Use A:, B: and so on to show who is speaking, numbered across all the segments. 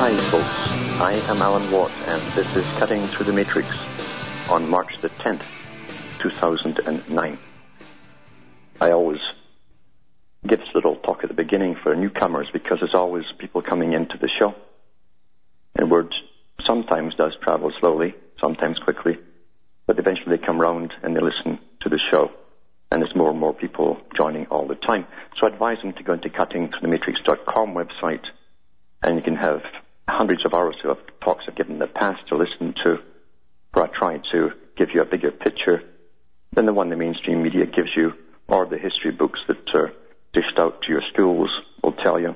A: Hi, folks. I am Alan Watt, and this is Cutting Through the Matrix on March the 10th, 2009. I always give this little talk at the beginning for newcomers because there's always people coming into the show. And word sometimes does travel slowly, sometimes quickly, but eventually they come round and they listen to the show. And there's more and more people joining all the time. So I advise them to go into cuttingthroughthematrix.com website and you can have hundreds of hours of talks I've given in the past to listen to, where I try to give you a bigger picture than the one the mainstream media gives you, or the history books that are dished out to your schools will tell you,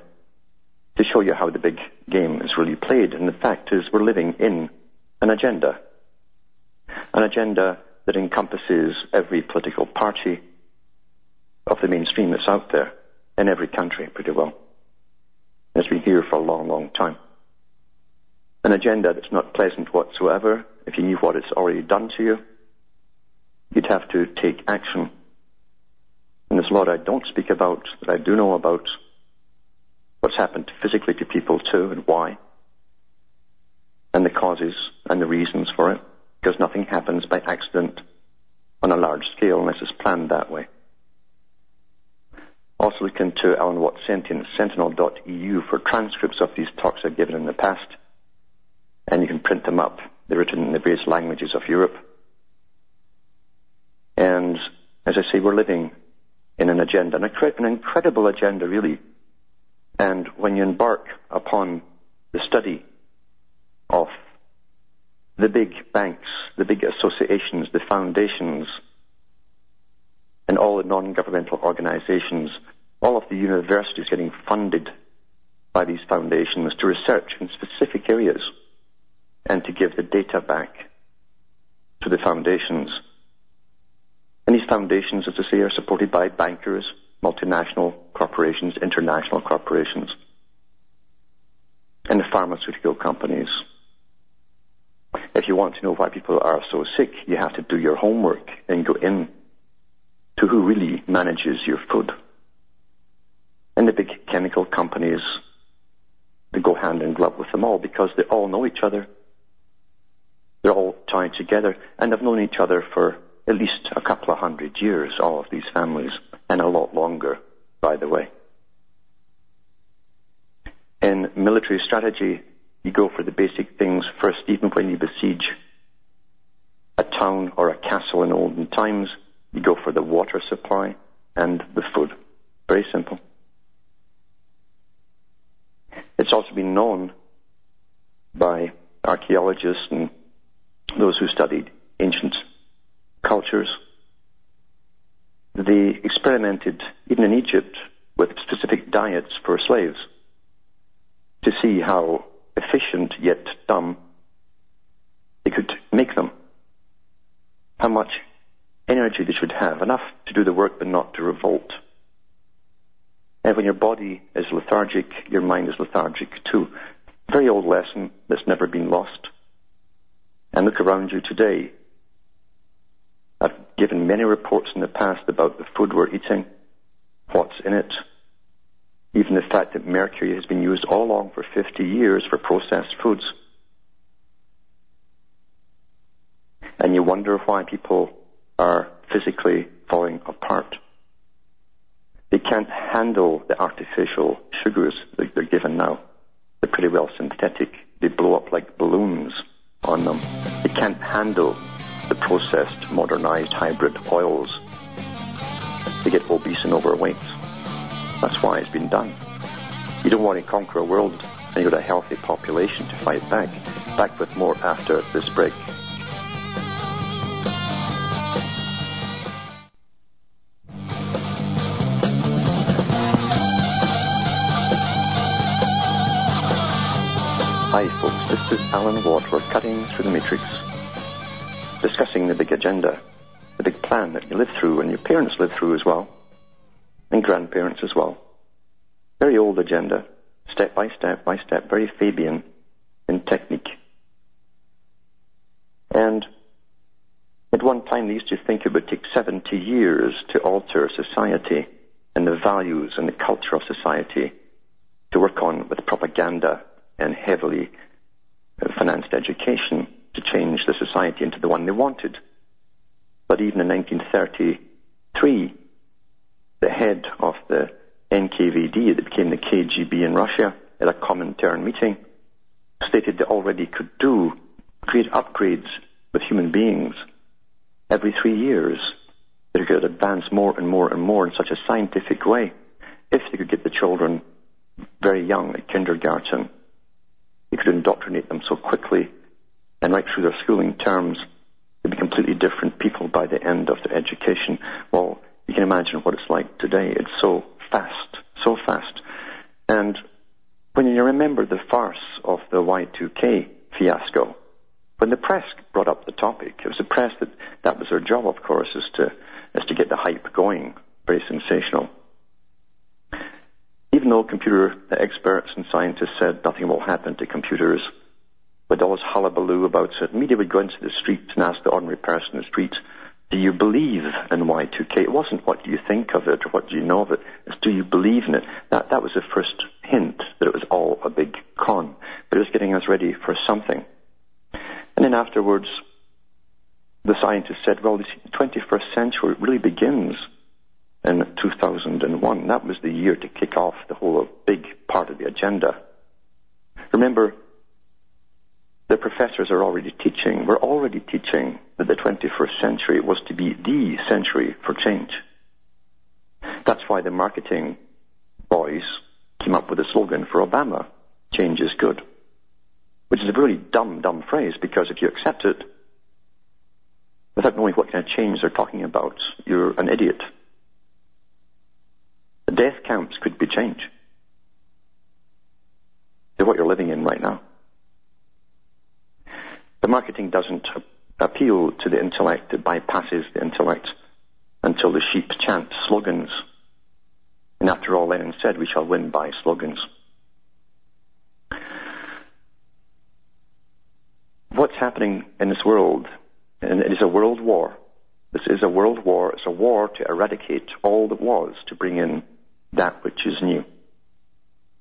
A: to show you how the big game is really played. And the fact is, we're living in an agenda, an agenda that encompasses every political party of the mainstream that's out there in every country pretty well. It's been here for a long, long time an agenda that's not pleasant whatsoever, if you knew what it's already done to you, you'd have to take action. And there's a lot I don't speak about that I do know about what's happened physically to people too and why, and the causes and the reasons for it, because nothing happens by accident on a large scale unless it's planned that way. Also look into Alan Watt Sentinel, sentinel.eu for transcripts of these talks I've given in the past and you can print them up. They're written in the various languages of Europe. And as I say, we're living in an agenda, an, incredible agenda, really. And when you embark upon the study of the big banks, the big associations, the foundations, and all the non-governmental organizations, all of the universities getting funded by these foundations to research in specific areas and to give the data back to the foundations. And these foundations, as I say, are supported by bankers, multinational corporations, international corporations, and the pharmaceutical companies. If you want to know why people are so sick, you have to do your homework and go in to who really manages your food. And the big chemical companies, they go hand in glove with them all because they all know each other. They're all tied together and have known each other for at least a couple of hundred years, all of these families, and a lot longer, by the way. In military strategy, you go for the basic things first, even when you besiege a town or a castle in olden times, you go for the water supply and the food. Very simple. It's also been known by archaeologists and those who studied ancient cultures. They experimented, even in Egypt, with specific diets for slaves to see how efficient yet dumb they could make them. How much energy they should have, enough to do the work but not to revolt. And when your body is lethargic, your mind is lethargic too. Very old lesson that's never been lost and look around you today. I've given many reports in the past about the food we're eating, what's in it, even the fact that mercury has been used all along for 50 years for processed foods. And you wonder why people are physically falling apart. They can't handle the artificial sugars that they're given now. They're pretty well synthetic. They blow up like balloons on them. They can't handle the processed, modernized hybrid oils. They get obese and overweight. That's why it's been done. You don't want to conquer a world and you've got a healthy population to fight back. Back with more after this break. Is Alan Watt. We're cutting through the matrix, discussing the big agenda, the big plan that you live through and your parents live through as well, and grandparents as well. Very old agenda, step by step by step, very Fabian in technique. And at one time they used to think it would take 70 years to alter society and the values and the culture of society to work on with propaganda and heavily financed education to change the society into the one they wanted. But even in 1933, the head of the NKVD, that became the KGB in Russia, at a common Comintern meeting, stated they already could do create upgrades with human beings every three years. They could advance more and more and more in such a scientific way if they could get the children very young at kindergarten you could indoctrinate them so quickly and right through their schooling terms, they'd be completely different people by the end of their education. Well, you can imagine what it's like today. It's so fast, so fast. And when you remember the farce of the Y2K fiasco, when the press brought up the topic, it was the press that that was their job, of course, is to is to get the hype going. Very sensational even though computer experts and scientists said nothing will happen to computers, with all this hullabaloo about it, media would go into the streets and ask the ordinary person in the streets, do you believe in Y2K? It wasn't what do you think of it or what do you know of it, it's do you believe in it? That, that was the first hint that it was all a big con, but it was getting us ready for something. And then afterwards, the scientists said, well, the 21st century really begins in 2001. That was the year to kick off the whole big part of the agenda. Remember, the professors are already teaching, we're already teaching that the 21st century was to be the century for change. That's why the marketing boys came up with a slogan for Obama, change is good. Which is a really dumb, dumb phrase because if you accept it without knowing what kind of change they're talking about, you're an idiot. The death camps could be changed to what you're living in right now. The marketing doesn't appeal to the intellect, it bypasses the intellect until the sheep chant slogans. And after all, Lenin said, we shall win by slogans. What's happening in this world, and it is a world war. This is a world war. It's a war to eradicate all that was, to bring in that which is new.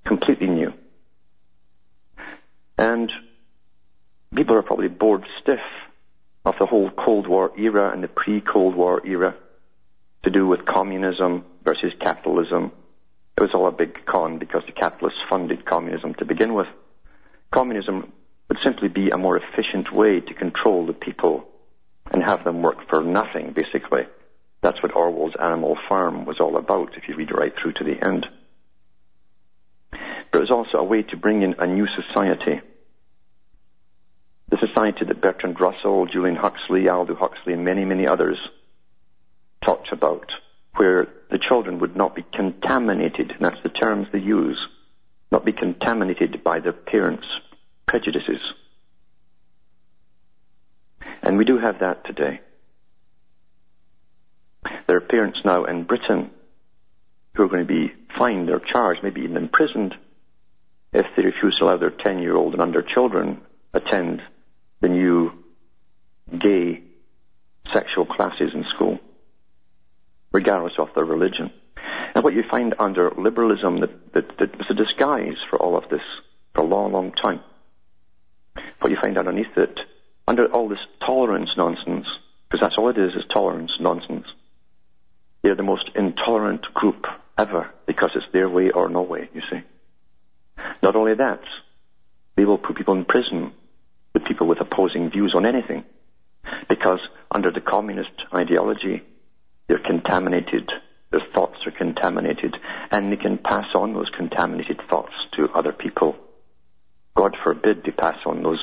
A: Completely new. And people are probably bored stiff of the whole Cold War era and the pre-Cold War era to do with communism versus capitalism. It was all a big con because the capitalists funded communism to begin with. Communism would simply be a more efficient way to control the people and have them work for nothing, basically. That's what Orwell's Animal Farm was all about, if you read right through to the end. But it was also a way to bring in a new society. The society that Bertrand Russell, Julian Huxley, Aldous Huxley, and many, many others talked about, where the children would not be contaminated, and that's the terms they use, not be contaminated by their parents' prejudices. And we do have that today. There are parents now in Britain who are going to be fined or charged, maybe even imprisoned, if they refuse to allow their 10 year old and under children attend the new gay sexual classes in school, regardless of their religion. And what you find under liberalism that, that, that was a disguise for all of this for a long, long time. What you find underneath it, under all this tolerance nonsense, because that's all it is, is tolerance nonsense. They're the most intolerant group ever because it's their way or no way, you see. Not only that, they will put people in prison with people with opposing views on anything because under the communist ideology, they're contaminated, their thoughts are contaminated, and they can pass on those contaminated thoughts to other people. God forbid they pass on those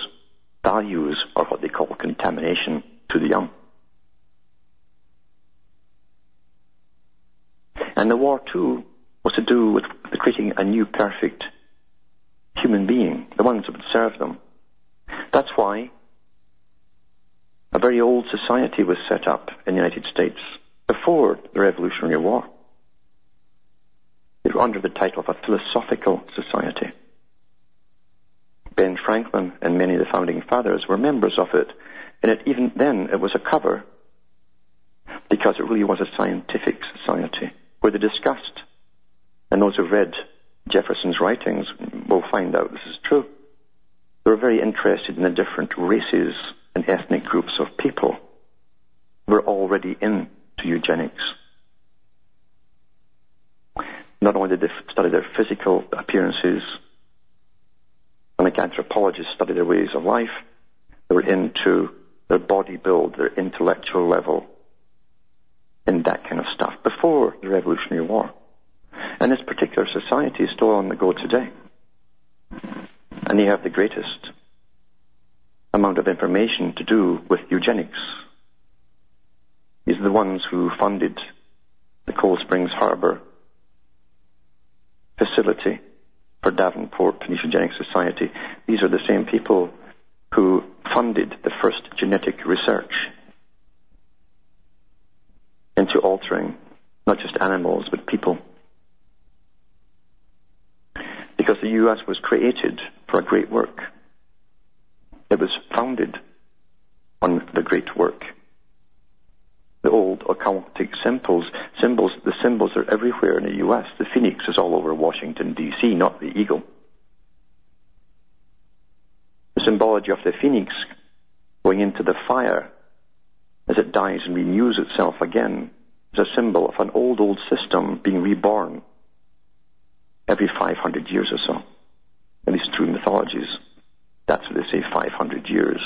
A: values or what they call contamination to the young. And the war, too, was to do with creating a new perfect human being, the ones that would serve them. That's why a very old society was set up in the United States before the Revolutionary War. It was under the title of a philosophical society. Ben Franklin and many of the founding fathers were members of it, and it, even then it was a cover because it really was a scientific society where they discussed, and those who've read Jefferson's writings will find out this is true. They were very interested in the different races and ethnic groups of people who were already into eugenics. Not only did they study their physical appearances, like anthropologists study their ways of life, they were into their body build, their intellectual level, and that kind of stuff before the Revolutionary War. And this particular society is still on the go today. And they have the greatest amount of information to do with eugenics. These are the ones who funded the Cold Springs Harbor facility for Davenport Eugenics Society. These are the same people who funded the first genetic research into altering not just animals but people. Because the US was created for a great work. It was founded on the great work. The old occultic symbols, symbols, the symbols are everywhere in the U.S. The phoenix is all over Washington D.C., not the eagle. The symbology of the phoenix going into the fire as it dies and renews itself again is a symbol of an old, old system being reborn every 500 years or so, at least through mythologies. That's what they say, 500 years.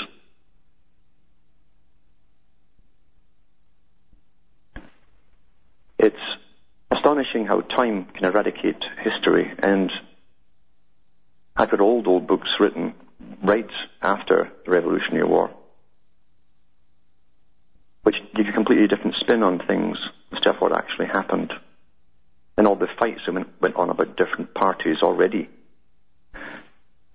A: It's astonishing how time can eradicate history, and I've got old, old books written right after the Revolutionary War, which give you a completely different spin on things, stuff what actually happened, and all the fights that went, on about different parties already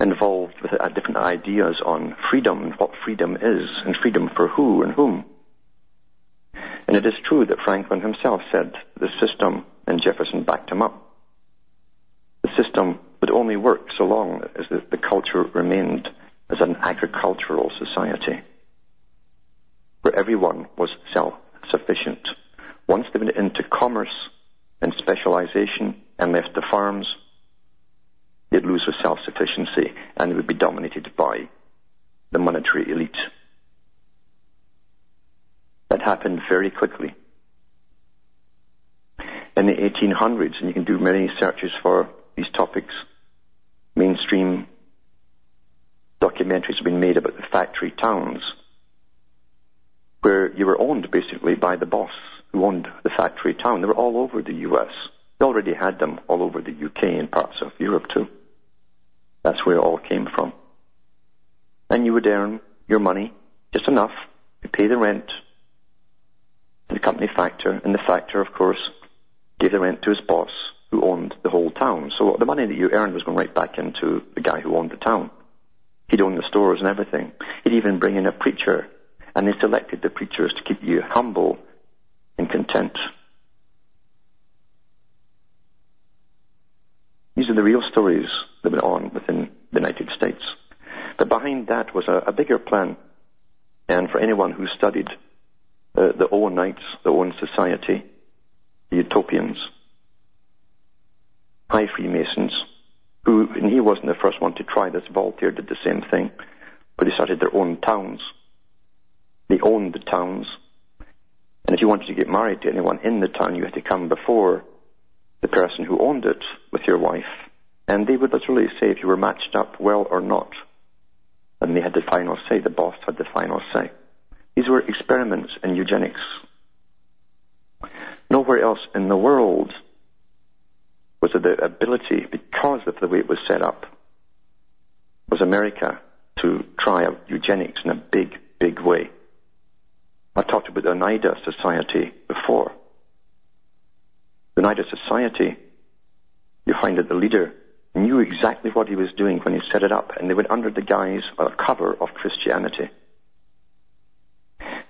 A: involved with uh, different ideas on freedom and what freedom is, and freedom for who and whom. And it is true that Franklin himself said the system, and Jefferson backed him up. The system would only work so long as the, the culture remained as an agricultural society, where everyone was self-sufficient. Once they went into commerce and specialization and left the farms, they'd lose their self-sufficiency and would be dominated by the monetary elite. Happened very quickly. In the 1800s, and you can do many searches for these topics, mainstream documentaries have been made about the factory towns, where you were owned basically by the boss who owned the factory town. They were all over the US. They already had them all over the UK and parts of Europe too. That's where it all came from. And you would earn your money, just enough to pay the rent the company factor, and the factor, of course, gave the rent to his boss, who owned the whole town. So the money that you earned was going right back into the guy who owned the town. He'd own the stores and everything. He'd even bring in a preacher, and they selected the preachers to keep you humble and content. These are the real stories that went on within the United States. But behind that was a, a bigger plan. And for anyone who studied uh, the Owenites, the Owen Society, the Utopians, high Freemasons, who, and he wasn't the first one to try this, Voltaire did the same thing, but they started their own towns. They owned the towns. And if you wanted to get married to anyone in the town, you had to come before the person who owned it with your wife and they would literally say if you were matched up well or not. And they had the final say. The boss had the final say. These were experiments in eugenics. Nowhere else in the world was there the ability, because of the way it was set up, was America to try out eugenics in a big, big way. I talked about the Oneida Society before. The Oneida Society, you find that the leader knew exactly what he was doing when he set it up, and they went under the guise or cover of Christianity.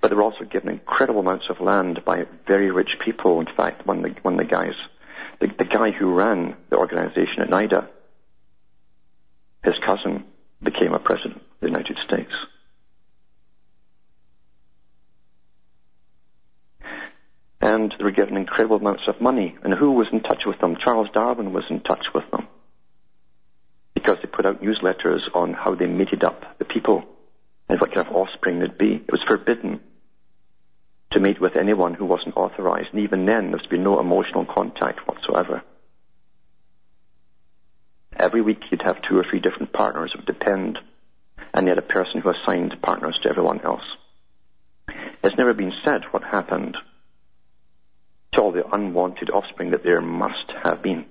A: But they were also given incredible amounts of land by very rich people. In fact, one of the, one of the guys, the, the guy who ran the organization at Oneida, his cousin became a president of the United States. And they were given incredible amounts of money. And who was in touch with them? Charles Darwin was in touch with them. Because they put out newsletters on how they mated up the people and what kind of offspring they'd be. It was forbidden to meet with anyone who wasn't authorized. And even then, there was to be no emotional contact whatsoever. Every week you'd have two or three different partners. It would depend. And had a person who assigned partners to everyone else. It's never been said what happened to all the unwanted offspring that there must have been.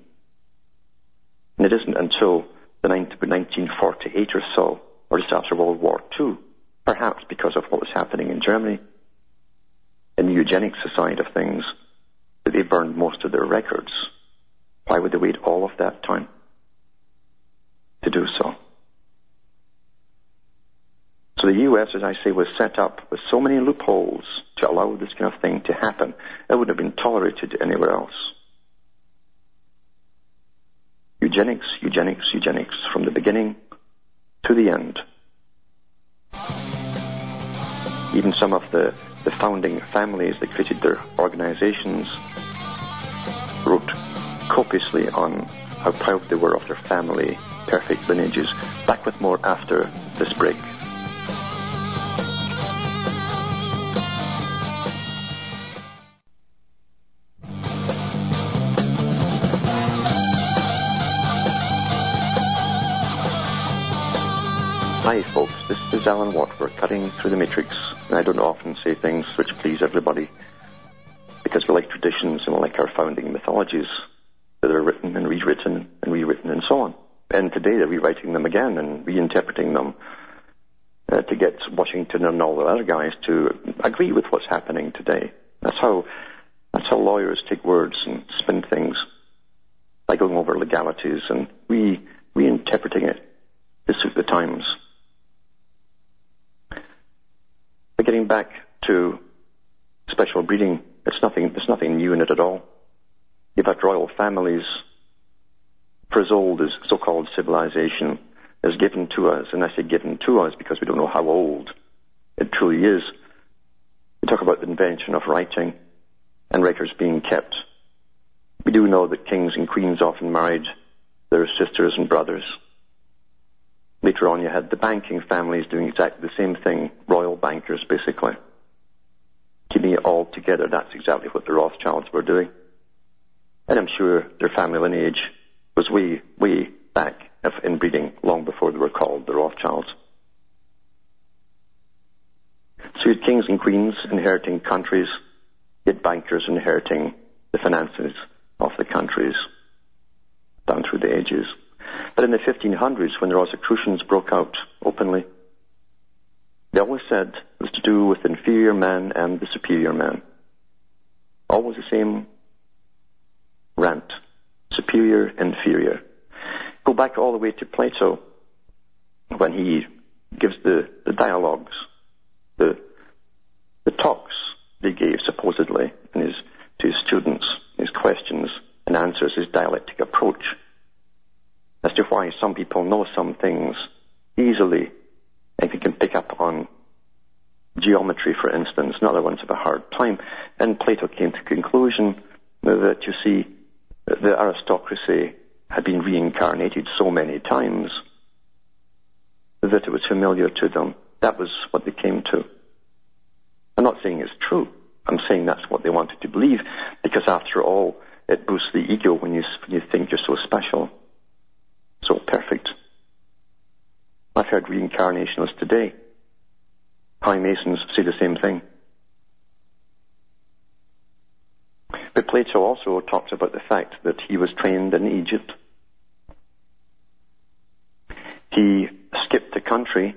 A: And it isn't until the 1948 or so, or just after World War II, perhaps because of what was happening in Germany, the eugenics side of things, that they burned most of their records. Why would they wait all of that time to do so? So the U.S., as I say, was set up with so many loopholes to allow this kind of thing to happen. It wouldn't have been tolerated anywhere else. Eugenics, eugenics, eugenics, from the beginning to the end. Even some of the, the founding families that created their organizations wrote copiously on how proud they were of their family, perfect lineages. Back with more after this break. Hi, folks. This is Alan Watt. We're cutting through the matrix. I don't often say things which please everybody because we like traditions and we like our founding mythologies that are written and rewritten and rewritten and so on. And today they're rewriting them again and reinterpreting them uh, to get Washington and all the other guys to agree with what's happening today. That's how that's how lawyers take words and spin things by going over legalities and re reinterpreting it to suit the times. Back to special breeding, it's nothing, there's nothing new in it at all. You've had royal families for as old as so-called civilization is given to us, and I say given to us because we don't know how old it truly is. We talk about the invention of writing and records being kept. We do know that kings and queens often married their sisters and brothers. Later on, you had the banking families doing exactly the same thing, royal bankers, basically. Keeping it all together, that's exactly what the Rothschilds were doing. And I'm sure their family lineage was way, way back in breeding, long before they were called the Rothschilds. So you had kings and queens inheriting countries, you had bankers inheriting the finances of the countries down through the ages. But in the 1500s, when the Rosicrucians broke out openly, they always said it was to do with inferior man and the superior man. Always the same rant. Superior, inferior. Go back all the way to Plato when he gives the, the dialogues, the, the talks he gave supposedly in his, to his students, his questions and answers, his dialectic approach as to why some people know some things easily and can pick up on geometry, for instance, and other ones have a hard time. And Plato came to the conclusion that you see, the aristocracy had been reincarnated so many times that it was familiar to them. That was what they came to. I'm not saying it's true. I'm saying that's what they wanted to believe, because after all, it boosts the ego when you, when you think you're so special so perfect. I've heard reincarnationists today. High Masons say the same thing. But Plato also talks about the fact that he was trained in Egypt. He skipped the country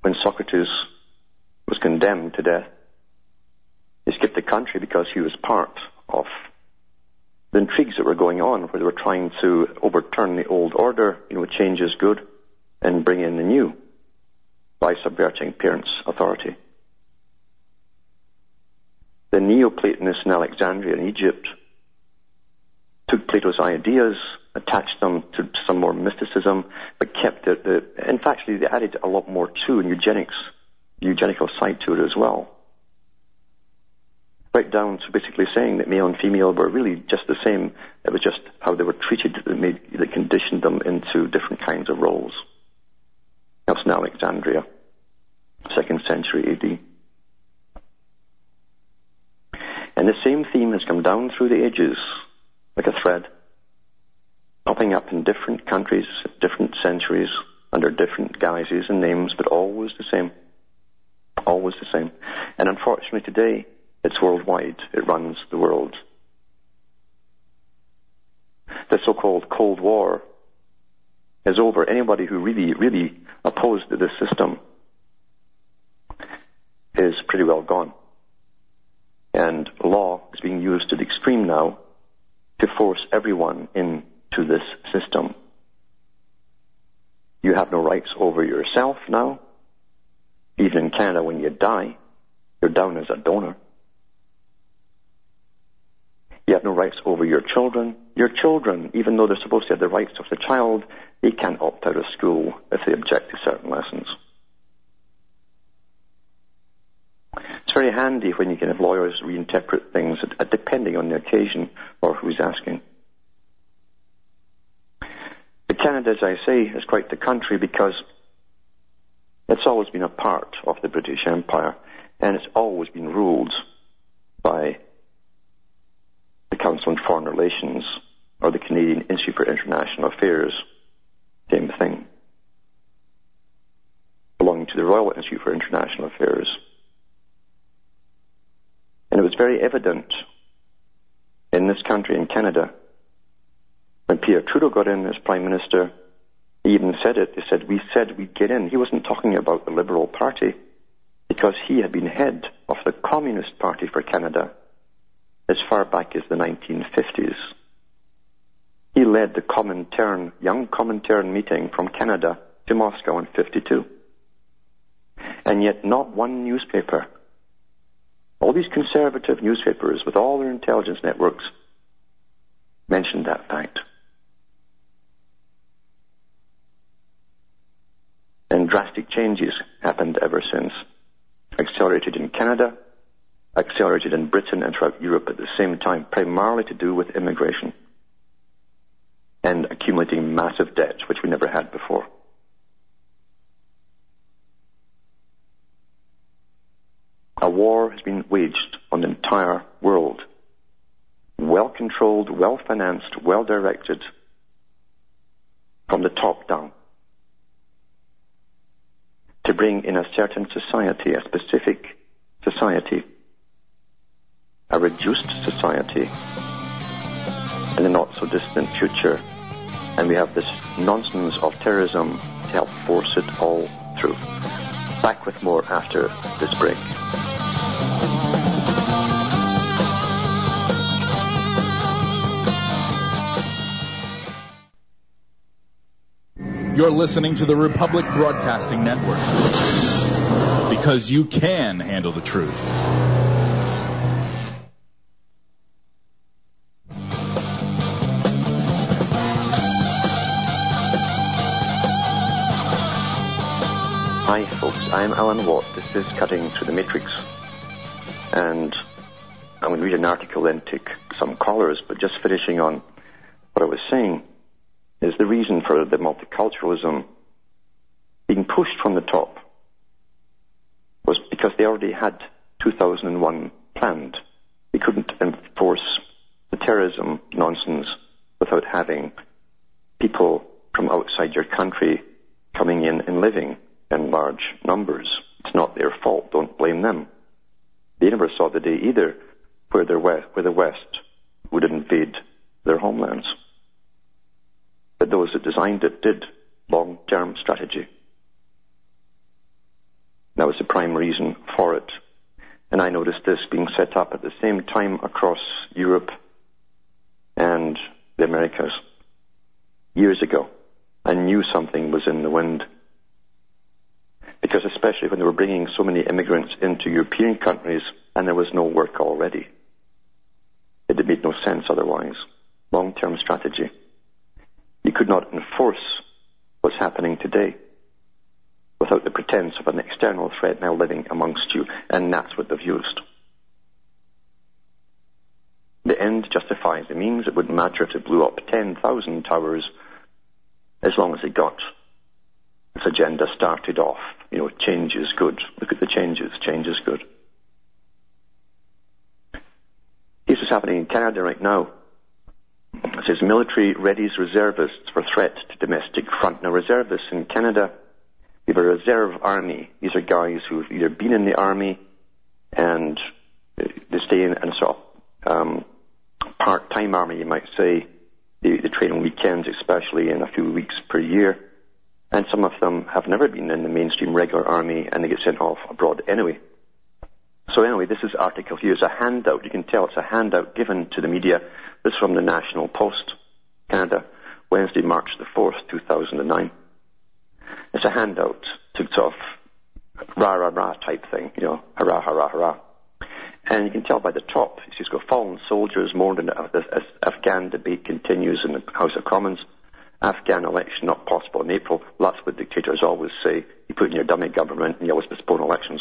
A: when Socrates was condemned to death. He skipped the country because he was part of the intrigues that were going on, where they were trying to overturn the old order, you know, change is good, and bring in the new by subverting parents' authority. The Neoplatonists in Alexandria in Egypt took Plato's ideas, attached them to some more mysticism, but kept the, the in fact, they added a lot more to, and eugenics, eugenical side to it as well. Right down to basically saying that male and female were really just the same. It was just how they were treated that made that conditioned them into different kinds of roles. That's in Alexandria, second century AD. And the same theme has come down through the ages like a thread, popping up in different countries, different centuries, under different guises and names, but always the same. Always the same. And unfortunately today, it's worldwide. It runs the world. The so-called Cold War is over. Anybody who really, really opposed this system is pretty well gone. And law is being used to the extreme now to force everyone into this system. You have no rights over yourself now. Even in Canada, when you die, you're down as a donor. You have no rights over your children. Your children, even though they're supposed to have the rights of the child, they can't opt out of school if they object to certain lessons. It's very handy when you can have lawyers reinterpret things uh, depending on the occasion or who's asking. But Canada, as I say, is quite the country because it's always been a part of the British Empire and it's always been ruled by the Council on Foreign Relations or the Canadian Institute for International Affairs. Same thing. Belonging to the Royal Institute for International Affairs. And it was very evident in this country, in Canada, when Pierre Trudeau got in as Prime Minister, he even said it. He said, we said we'd get in. He wasn't talking about the Liberal Party because he had been head of the Communist Party for Canada as far back as the 1950s. He led the Comintern, young Comintern meeting from Canada to Moscow in 52. And yet not one newspaper all these conservative newspapers with all their intelligence networks mentioned that fact. And drastic changes happened ever since. Accelerated in Canada, accelerated in Britain and throughout Europe at the same time, primarily to do with immigration and accumulating massive debts, which we never had before. A war has been waged on the entire world. Well controlled, well financed, well directed from the top down to bring in a certain society, a specific society, a reduced society in the not so distant future. And we have this nonsense of terrorism to help force it all through. Back with more after this break.
B: You're listening to the Republic Broadcasting Network because you can handle the truth.
A: I'm Alan Watt. This is Cutting Through the Matrix. And I'm going to read an article, then take some callers, but just finishing on what I was saying is the reason for the multiculturalism being pushed from the top was because they already had 2001 planned. They couldn't enforce the terrorism nonsense without having people from outside your country coming in and living in large numbers. It's not their fault. Don't blame them. They never saw the day either where, west, where the West would invade their homelands But those that designed it did long-term strategy. That was the prime reason for it. And I noticed this being set up at the same time across Europe and the Americas years ago. I knew something was in the wind. Because especially when they were bringing so many immigrants into European countries and there was no work already. It made no sense otherwise. Long-term strategy. You could not enforce what's happening today without the pretense of an external threat now living amongst you, and that's what they've used. The end justifies the means. It wouldn't matter if it blew up 10,000 towers as long as it got this agenda started off. You know, change is good. Look at the changes. Change is good. This is happening in Canada right now. It says military readies reservists for threat to domestic front. Now reservists in Canada, we have a reserve army. These are guys who've either been in the army and they stay in and sort of um, part-time army, you might say. They, they train on weekends, especially in a few weeks per year. And some of them have never been in the mainstream regular army and they get sent off abroad anyway. So anyway, this is article here. It's a handout. You can tell it's a handout given to the media. This is from the National Post, Canada, Wednesday, March the 4th, 2009. It's a handout to sort of rah rah rah type thing, you know, hurrah hurrah hurrah. And you can tell by the top, it says, got fallen soldiers mourned in the Afghan debate continues in the House of Commons. Afghan election not possible in April. That's what dictators always say. You put in your dummy government and you always postpone elections.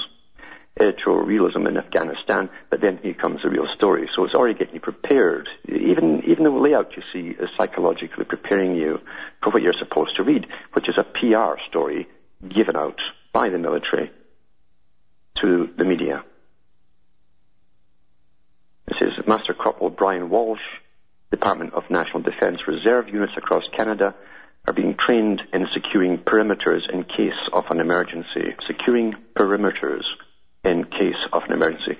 A: Editorial realism in Afghanistan, but then here comes the real story. So it's already getting you prepared. Even, even the layout you see is psychologically preparing you for what you're supposed to read, which is a PR story given out by the military to the media. This is Master Corporal Brian Walsh, Department of National Defence Reserve units across Canada are being trained in securing perimeters in case of an emergency. Securing perimeters in case of an emergency.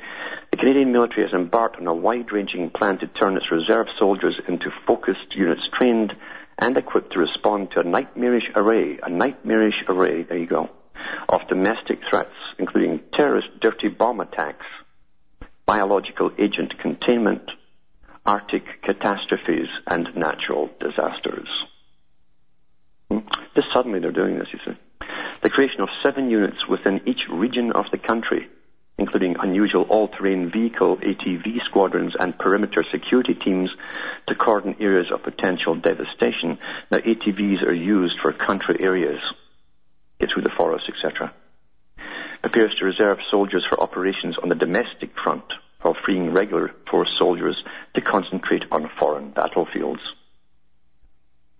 A: The Canadian military has embarked on a wide-ranging plan to turn its reserve soldiers into focused units trained and equipped to respond to a nightmarish array, a nightmarish array, there you go, of domestic threats, including terrorist dirty bomb attacks, biological agent containment, Arctic catastrophes, and natural disasters. Hmm? Just suddenly they're doing this, you see. The creation of seven units within each region of the country, including unusual all-terrain vehicle ATV squadrons and perimeter security teams to cordon areas of potential devastation. Now, ATVs are used for country areas, get through the forests, etc. Appears to reserve soldiers for operations on the domestic front while freeing regular force soldiers to concentrate on foreign battlefields.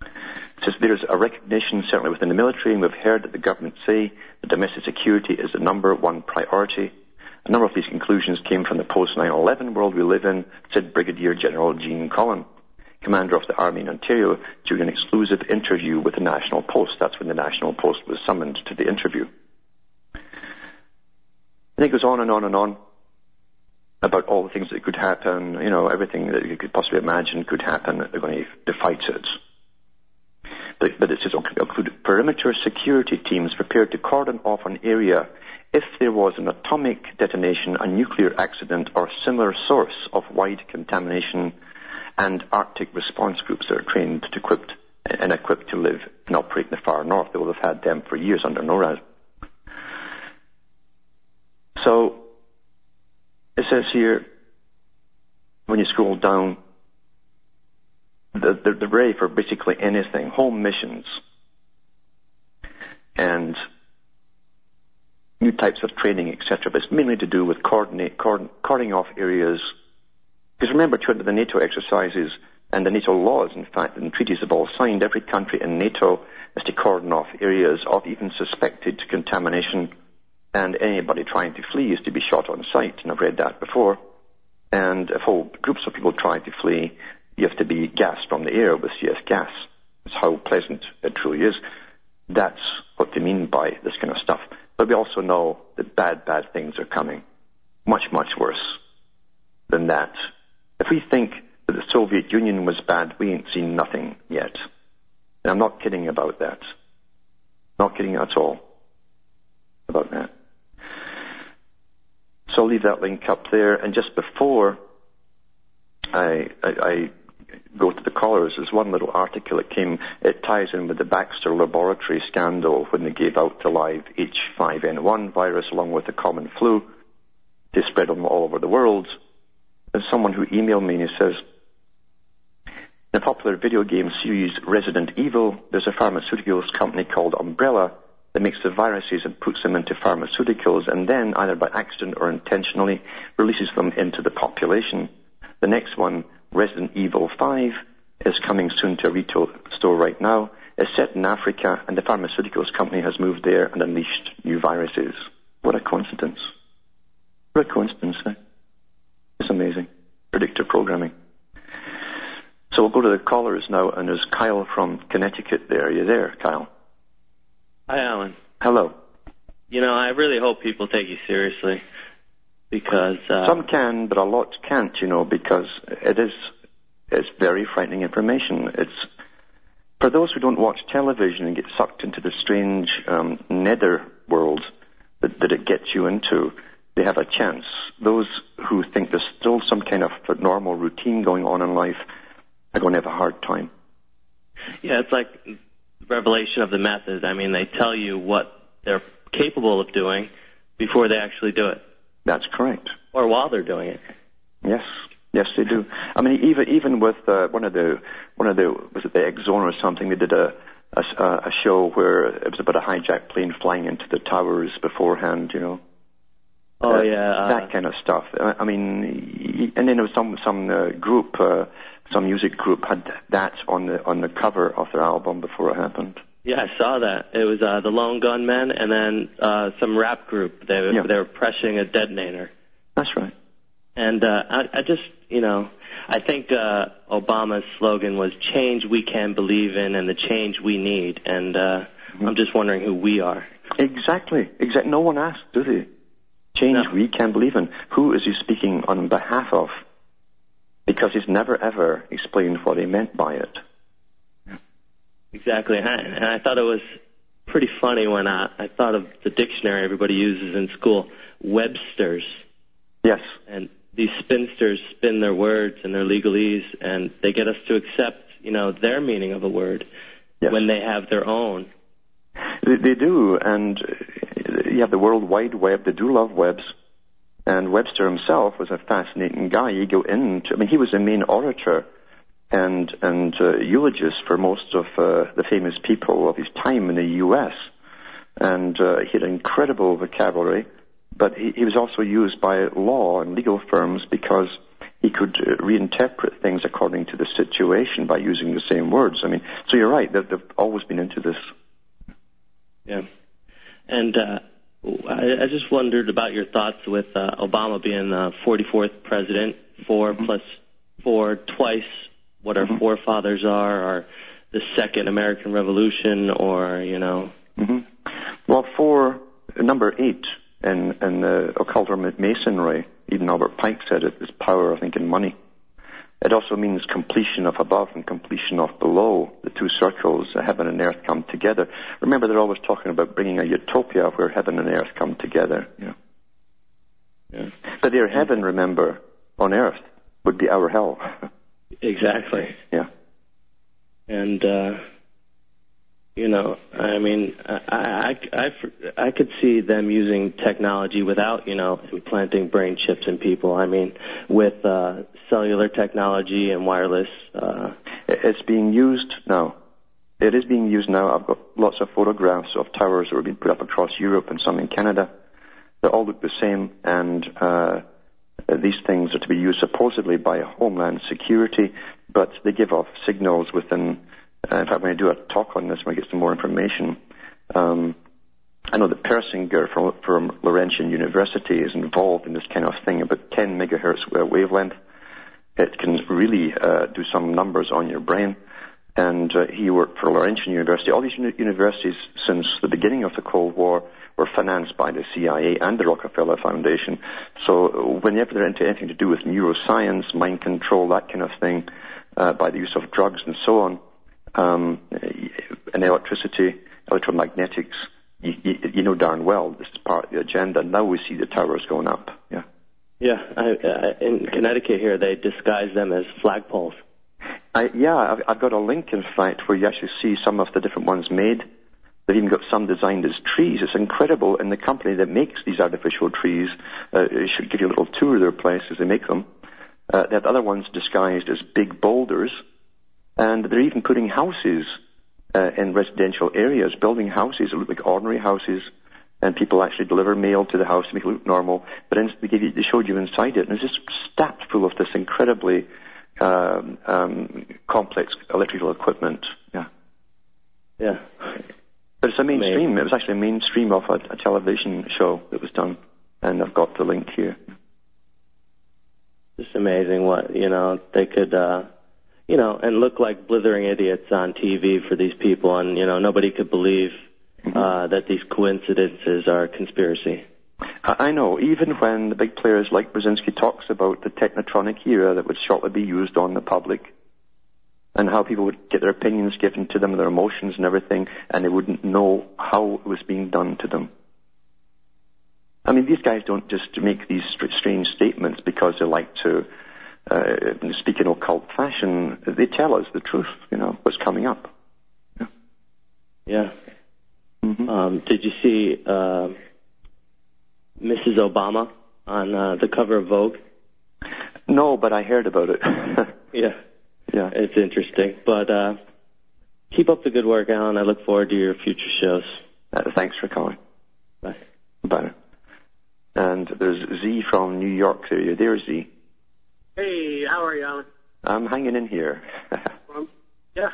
A: It says there's a recognition, certainly within the military, and we've heard that the government say that domestic security is the number one priority. A number of these conclusions came from the post-9-11 world we live in, said Brigadier General Gene Cullen, commander of the Army in Ontario, during an exclusive interview with the National Post. That's when the National Post was summoned to the interview. And it goes on and on and on about all the things that could happen, you know, everything that you could possibly imagine could happen, they're going to fight it. But, but it says include perimeter security teams prepared to cordon off an area if there was an atomic detonation, a nuclear accident, or similar source of wide contamination, and Arctic response groups that are trained to equipped and equipped to live and operate in the far north. They will have had them for years under NORAD. So it says here, when you scroll down, they're, they're ready for basically anything, home missions, and new types of training, etc. But it's mainly to do with coordinate, cord, cording off areas. Because remember, too, the NATO exercises and the NATO laws, in fact, and treaties have all signed, every country in NATO is to cordon off areas of even suspected contamination and anybody trying to flee is to be shot on sight, and I've read that before. And if whole groups of people try to flee, you have to be gassed from the air with CS gas. That's how pleasant it truly is. That's what they mean by this kind of stuff. But we also know that bad, bad things are coming. Much, much worse than that. If we think that the Soviet Union was bad, we ain't seen nothing yet. And I'm not kidding about that. Not kidding at all about that. So I'll leave that link up there. And just before I, I, I go to the callers, there's one little article that came, it ties in with the Baxter laboratory scandal when they gave out the live H5N1 virus along with the common flu. They spread them all over the world. There's someone who emailed me and he says, in the popular video game series Resident Evil, there's a pharmaceuticals company called Umbrella that makes the viruses and puts them into pharmaceuticals and then, either by accident or intentionally, releases them into the population. The next one, Resident Evil 5, is coming soon to a retail store right now. It's set in Africa, and the pharmaceuticals company has moved there and unleashed new viruses. What a coincidence. What a coincidence, eh? It's amazing. Predictive programming. So we'll go to the callers now, and there's Kyle from Connecticut there. Are you there, Kyle?
C: Hi, Alan.
A: Hello.
C: You know, I really hope people take you seriously because uh,
A: Some can, but a lot can't, you know, because it is it's very frightening information. It's for those who don't watch television and get sucked into the strange um, nether world that, that it gets you into, they have a chance. Those who think there's still some kind of normal routine going on in life are going to have a hard time.
C: yeah, it's like revelation of the method. I mean, they tell you what they're capable of doing before they actually do it,
A: That's correct.
C: or while they're doing it.
A: Yes, yes, they do. I mean, even even with uh, one of the one of the was it the Zone or something? They did a, a a show where it was about a hijacked plane flying into the towers beforehand. You know.
C: Oh
A: Uh,
C: yeah, uh,
A: that kind of stuff. I, I mean, y- and then there was some some uh, group, uh, some music group had that on the on the cover of their album before it happened.
C: yeah, I saw that. It was uh, the Lone Gunmen and then uh, some rap group. They were
A: Yeah.
C: they were pressing a detonator.
A: That's right.
C: And uh, I, I just, you know, I think uh, Obama's slogan was "Change we can believe in, and the change we need." And uh, I'm just wondering who we are.
A: Exactly. Exactly. No one asked, do they? Change
C: No.
A: we can believe in. Who is he speaking on behalf of? Because he's never ever explained what he meant by it.
C: Exactly, and I, and I thought it was pretty funny when I, I thought of the dictionary everybody uses in school, Webster's,
A: Yes.
C: and these spinsters spin their words and their legalese, and they get us to accept, you know, their meaning of a word
A: Yes.
C: when they have their own.
A: They, they do, and uh, you have the World Wide Web. They do love webs. And Webster himself was a fascinating guy. You go into, I mean, he was the main orator and and uh, eulogist for most of uh, the famous people of his time in the U.S. And uh, he had incredible vocabulary, but he, he was also used by law and legal firms because he could uh, reinterpret things according to the situation by using the same words. I mean, so you're right. They've, they've always been into this.
C: Yeah. And uh, I, I just wondered about your thoughts with uh, Obama being the 44th president, 4 plus 4, twice what our forefathers are, or the Second American Revolution, or, you know.
A: hmm Well, for number eight in, in the occult or masonry, even Albert Pike said it is power, I think, in money. It also means completion of above and completion of below. The two circles, uh, heaven and earth, come together. Remember, they're always talking about bringing a utopia where heaven and earth come together. Yeah.
C: Yeah.
A: But their heaven, remember, on earth would be our hell.
C: Exactly.
A: yeah.
C: And, uh, you know, I mean, I, I, I, I could see them using technology without, you know, implanting brain chips in people. I mean, with uh, cellular technology and wireless. Uh,
A: It's being used now. It is being used now. I've got lots of photographs of towers that are being put up across Europe and some in Canada. They all look the same, and uh, these things are to be used supposedly by Homeland Security, but they give off signals within. Uh, in fact, when I do a talk on this, when I get some more information, um, I know that Persinger from, from Laurentian University is involved in this kind of thing, about 10 megahertz wavelength. It can really uh, do some numbers on your brain. And uh, he worked for Laurentian University. All these uni- universities, since the beginning of the Cold War, were financed by the CIA and the Rockefeller Foundation. So whenever they're into anything to do with neuroscience, mind control, that kind of thing, uh, by the use of drugs and so on, um, and electricity, electromagnetics, you, you, you know darn well this is part of the agenda. Now we see the towers going up. Yeah.
C: yeah, I, I, in Connecticut here, they disguise them as flagpoles.
A: I, yeah, I've, I've got a link, in fact, where you actually see some of the different ones made. They've even got some designed as trees. It's incredible. And the company that makes these artificial trees uh, should give you a little tour of their place as they make them. Uh, they have other ones disguised as big boulders, and they're even putting houses uh, in residential areas, building houses that look like ordinary houses, and people actually deliver mail to the house to make it look normal. But in, they, you, they showed you inside it, and it's just stacked full of this incredibly um, um, complex electrical equipment. Yeah.
C: Yeah.
A: But it's a mainstream. It was actually a mainstream of a, a television show that was done, and I've got the link here.
C: Just amazing what you know they could, uh, you know, and look like blithering idiots on TV for these people, and you know nobody could believe uh, that these coincidences are a conspiracy.
A: I know, even when the big players like Brzezinski talks about the technotronic era that would shortly be used on the public, and how people would get their opinions given to them, their emotions and everything, and they wouldn't know how it was being done to them. I mean, these guys don't just make these strange statements because they like to speak in occult fashion. They tell us the truth, you know, what's coming up.
C: Yeah.
A: Mhm.
C: Um, did you see uh, Mrs. Obama on uh, the cover of Vogue?
A: No, but I heard about it.
C: Yeah,
A: yeah.
C: it's interesting. But uh, keep up the good work, Alan. I look forward to your future shows.
A: Uh, thanks for calling.
C: Bye.
A: Bye. And there's Z from New York area. There's Z.
D: Hey, how are you, Alan?
A: I'm hanging in here.
D: Um, yeah.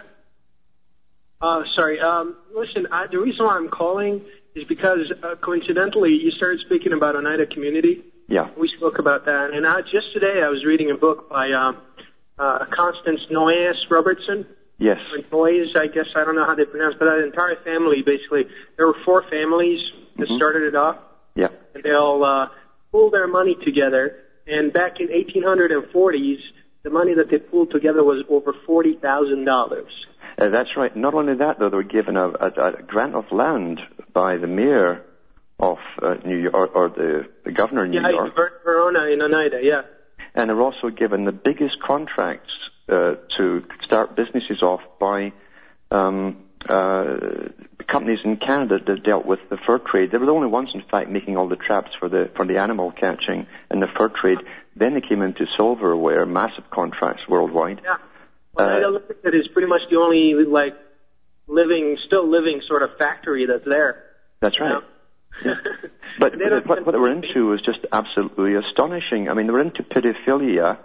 D: Uh, sorry. Um, listen, I, the reason why I'm calling is because uh, coincidentally you started speaking about Oneida Community.
A: yeah.
D: We spoke about that, and I, just today I was reading a book by um, uh, Constance Noyes Robertson.
A: Yes.
D: Noyes, I guess I don't know how they pronounce, but that entire family basically. There were four families that
A: Mhm.
D: started it off,
A: Yeah.
D: and they all uh, pooled their money together. And back in 1840s, the money that they pooled together was over forty thousand dollars.
A: Uh, that's right. Not only that, though, they were given a, a, a grant of land by the mayor of uh, New York, or, or the, the governor of New
D: Yeah, in
A: York,
D: Ver- Verona in Oneida, yeah.
A: and they were also given the biggest contracts uh, to start businesses off by um, companies in Canada that dealt with the fur trade. They were the only ones, in fact, making all the traps for the for the animal catching and the fur trade. Then they came into silverware, massive contracts worldwide.
D: Yeah.
A: Uh,
D: Oneida Limited is pretty much the only like living, still living sort of factory that's there.
A: That's
D: you
A: right. But what, what they were into was just absolutely astonishing. I mean, they were into pedophilia,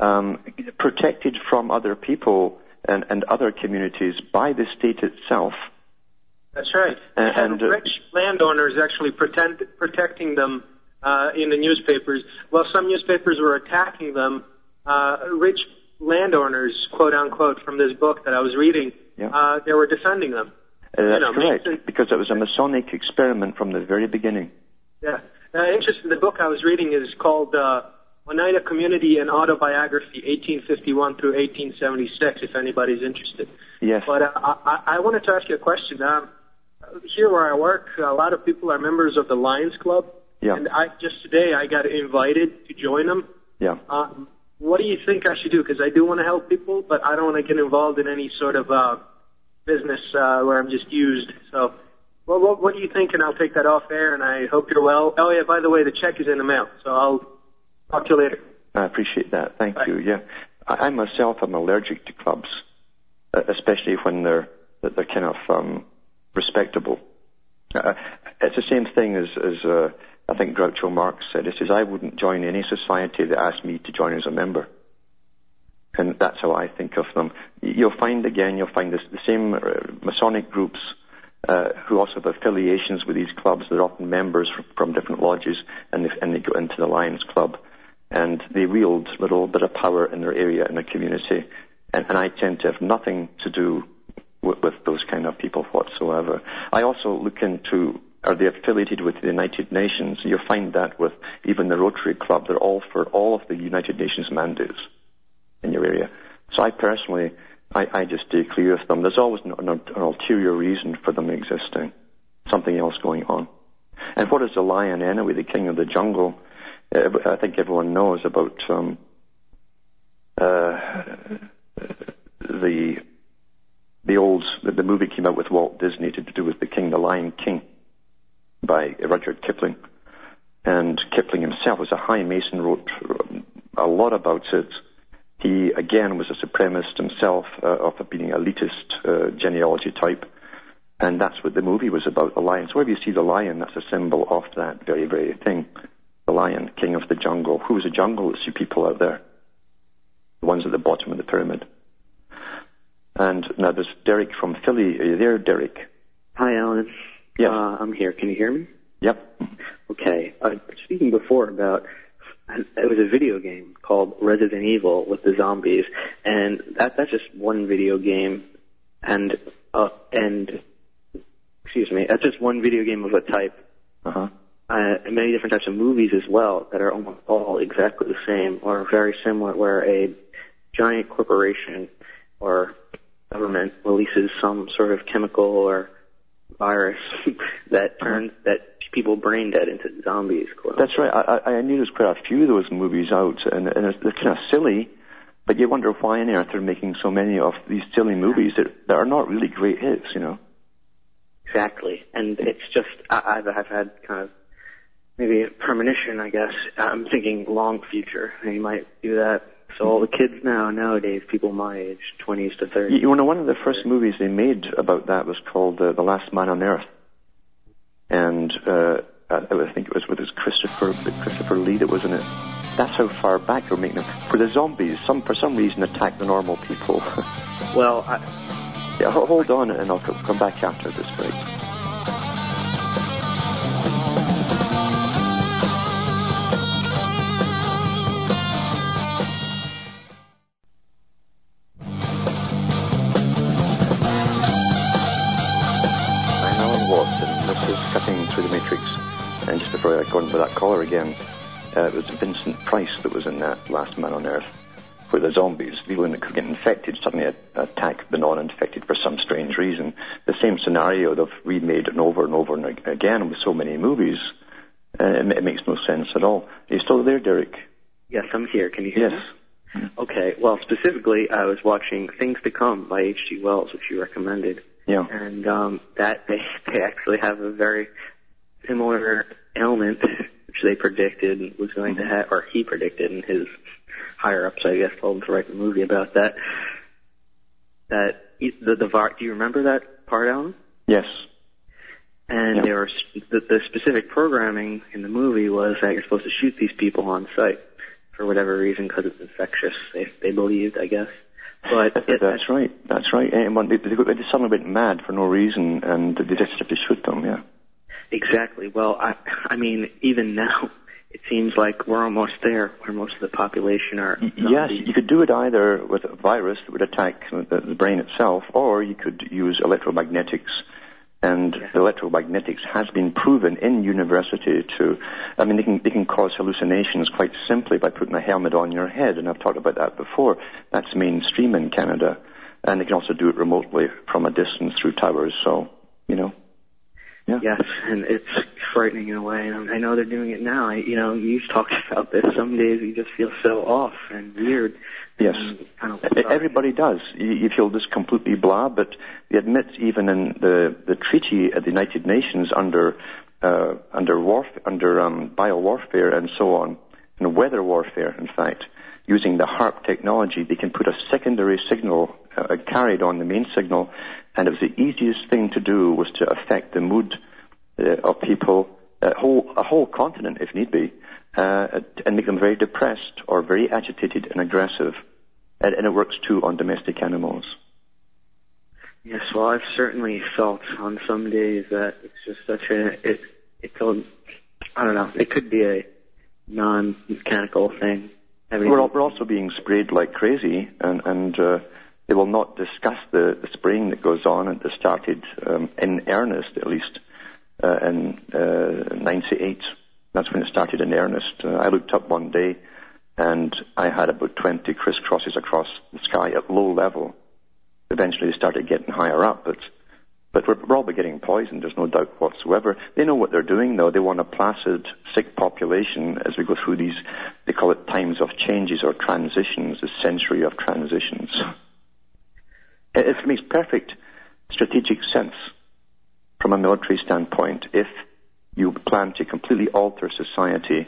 A: um, protected from other people and, and other communities by the state itself.
D: That's right.
A: And-
D: And,
A: uh,
D: rich landowners actually pretend, protecting them uh, in the newspapers. While some newspapers were attacking them, uh, rich landowners, quote unquote, from this book that I was reading,
A: Yeah.
D: uh, they were defending them.
A: Uh, that's
D: know,
A: correct,
D: Mason-
A: because it was a Masonic experiment from the very beginning.
D: Yeah. Uh, interesting. The book I was reading is called uh, Oneida Community and Autobiography, 1851 through 1876. If anybody's interested.
A: Yes.
D: But uh, I, I wanted to ask you a question. Um, here where I work, a lot of people are members of the Lions Club,
A: Yeah.
D: and I just today I got invited to join them.
A: Yeah.
D: Um, what do you think I should do? Because I do want to help people, but I don't want to get involved in any sort of uh, business uh, where I'm just used. So, well, what, what do you think? And I'll take that off air. And I hope you're well. Oh yeah, by the way, the check is in the mail, so I'll talk to you later.
A: I appreciate that. Thank
D: Bye.
A: you. Yeah, I, I myself am allergic to clubs, uh, especially when they're that they're kind of um, respectable. Uh, it's the same thing as, as uh, I think Groucho Marx said. He says, "I wouldn't join any society that asked me to join as a member." And that's how I think of them. You'll find again, you'll find this, the same uh, Masonic groups uh, who also have affiliations with these clubs. They're often members from, from different lodges, and they, and they go into the Lions Club, and they wield a little bit of power in their area in the community. And, and I tend to have nothing to do with, with those kind of people whatsoever. I also look into are they affiliated with the United Nations? You'll find that with even the Rotary Club. They're all for all of the United Nations mandates in your area. So I personally, I, I just stay clear of them. There's always an, an, an ulterior reason for them existing, something else going on. And what is the lion anyway? The king of the jungle. I think everyone knows about um, uh, the the old the, the movie came out with Walt Disney to do with the King, the Lion King, by Rudyard Kipling, and Kipling himself was a high Mason, wrote a lot about it. He again was a supremacist himself, uh, of being elitist uh, genealogy type, and that's what the movie was about. The lion. So wherever you see the lion, that's a symbol of that very, very thing. The lion, king of the jungle. Who's the jungle? It's you people out there, the ones at the bottom of the pyramid. And now there's Derek from Philly. Are you there, Derek?
E: Hi, Alan.
A: Yes.
E: Uh, I'm here. Can you hear me?
A: Yep.
E: Okay. I was speaking before about it was a video game called Resident Evil with the zombies, and that that's just one video game, and uh, and excuse me, that's just one video game of a type.
A: Uh-huh.
E: Uh, and many different types of movies as well that are almost all exactly the same or very similar, where a giant corporation or government releases some sort of chemical or virus that turns that people brain dead into zombies. Quote.
A: That's right. I, I, I knew there's quite a few of those movies out, and, and they're kind of silly, but you wonder why on earth they're making so many of these silly movies that, that are not really great hits, you know?
E: Exactly, and it's just I, I've I've had kind of maybe a premonition, I guess. I'm thinking long future. They might do that. So all the kids now nowadays, people my age, 20s to 30s.
A: You know, one of the first movies they made about that was called uh, The Last Man on Earth, and uh, I think it was with his Christopher Christopher Lee that was in it. That's how far back they're making them. For the zombies, some for some reason attack the normal people.
E: well, I,
A: yeah, hold on, and I'll come back after this break. Just before I go on with that caller again, uh, it was Vincent Price that was in that Last Man on Earth, where the zombies, people that could get infected, suddenly attack the non-infected for some strange reason. The same scenario they've remade it over and over and again with so many movies. Uh, it, it makes no sense at all. Are you still there, Derek?
E: yes, I'm here. Can you hear
A: Yes.
E: me? Okay. Well, specifically, I was watching Things to Come by H.G. Wells, which you recommended.
A: Yeah.
E: and um, that they they actually have a very similar ailment which they predicted was going to mm-hmm. have, or he predicted, and his higher ups, I guess, told him to write the movie about that. That he- the the var- do you remember that part, Alan?
A: Yes.
E: And
A: Yeah.
E: there were s- the, the specific programming in the movie was that you're supposed to shoot these people on sight for whatever reason because it's infectious. They they believed, I guess. But it,
A: That's right. That's right. And they, they, they suddenly went mad for no reason, and they just have to shoot them. Yeah.
E: Exactly. Well, I, I mean, even now, it seems like we're almost there, where most of the population are.
A: Y- Yes, you could do it either with a virus that would attack the, the brain itself, or you could use electromagnetics. And
E: Yeah.
A: electromagnetics has been proven in university to, I mean, they can, they can cause hallucinations quite simply by putting a helmet on your head, and I've talked about that before. That's mainstream in Canada. And they can also do it remotely from a distance through towers, so, you know. Yeah.
E: Yes, and it's frightening in a way. And I know they're doing it now. I, you know, you've talked about this. Some days you just feel so off and weird.
A: Yes.
E: And kind of
A: Everybody does. You, you feel just completely blah, but they admit even in the, the treaty at the United Nations under uh, under warf- under um, biowarfare and so on, and weather warfare, in fact, using the HAARP technology, they can put a secondary signal uh, carried on the main signal, and it was the easiest thing to do was to affect the mood uh, of people, a whole a whole continent if need be, uh, and make them very depressed or very agitated and aggressive. And, and it works too on domestic animals.
E: Yes, well, I've certainly felt on some days that it's just such a it it's a I don't know. It could be a non-mechanical thing. Everything.
A: We're, al- we're also being sprayed like crazy, and, and uh, they will not discuss the, the spraying that goes on. And it started um, in earnest, at least, uh, in uh, 98. That's when it started in earnest. Uh, I looked up one day, and I had about 20 crisscrosses across the sky at low level. Eventually, they started getting higher up, but but we're, all getting poisoned. There's no doubt whatsoever. They know what they're doing, though. They want a placid, sick population as we go through these. They call it times of changes or transitions, the century of transitions. It, makes perfect strategic sense from a military standpoint if you plan to completely alter society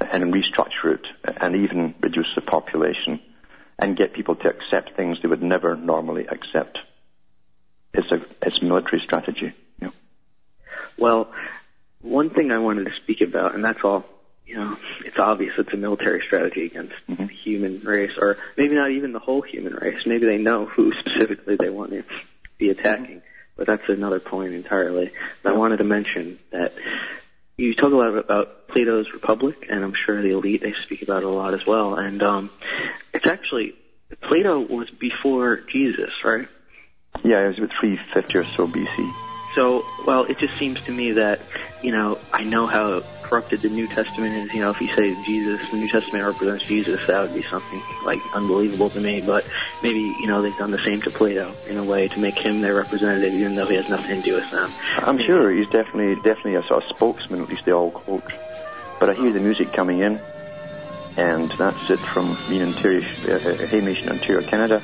A: and restructure it and even reduce the population and get people to accept things they would never normally accept. It's a, it's military strategy. Yeah.
E: Well, one thing I wanted to speak about, and that's all, you know, it's obvious it's a military strategy against
A: Mhm.
E: the human race, or maybe not even the whole human race. Maybe they know who specifically they want to be attacking, but that's another point entirely. But I wanted to mention that you talk a lot about Plato's Republic, and I'm sure the elite they speak about it a lot as well. And um, it's actually Plato was before Jesus, right?
A: Yeah, it was about 350 or so BC.
E: So, well, it just seems to me that, you know, I know how corrupted the New Testament is. You know, if you say Jesus, the New Testament represents Jesus, that would be something like unbelievable to me. But maybe, you know, they've done the same to Plato in a way to make him their representative, even though he has nothing to do with them.
A: I'm sure he's definitely definitely a sort of spokesman, at least they all quote. But I hear the music coming in, and that's it from me in Ontario, uh, uh, Hamish in Ontario, Canada.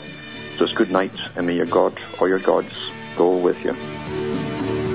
A: So it's good night, and may your God or your gods go with you.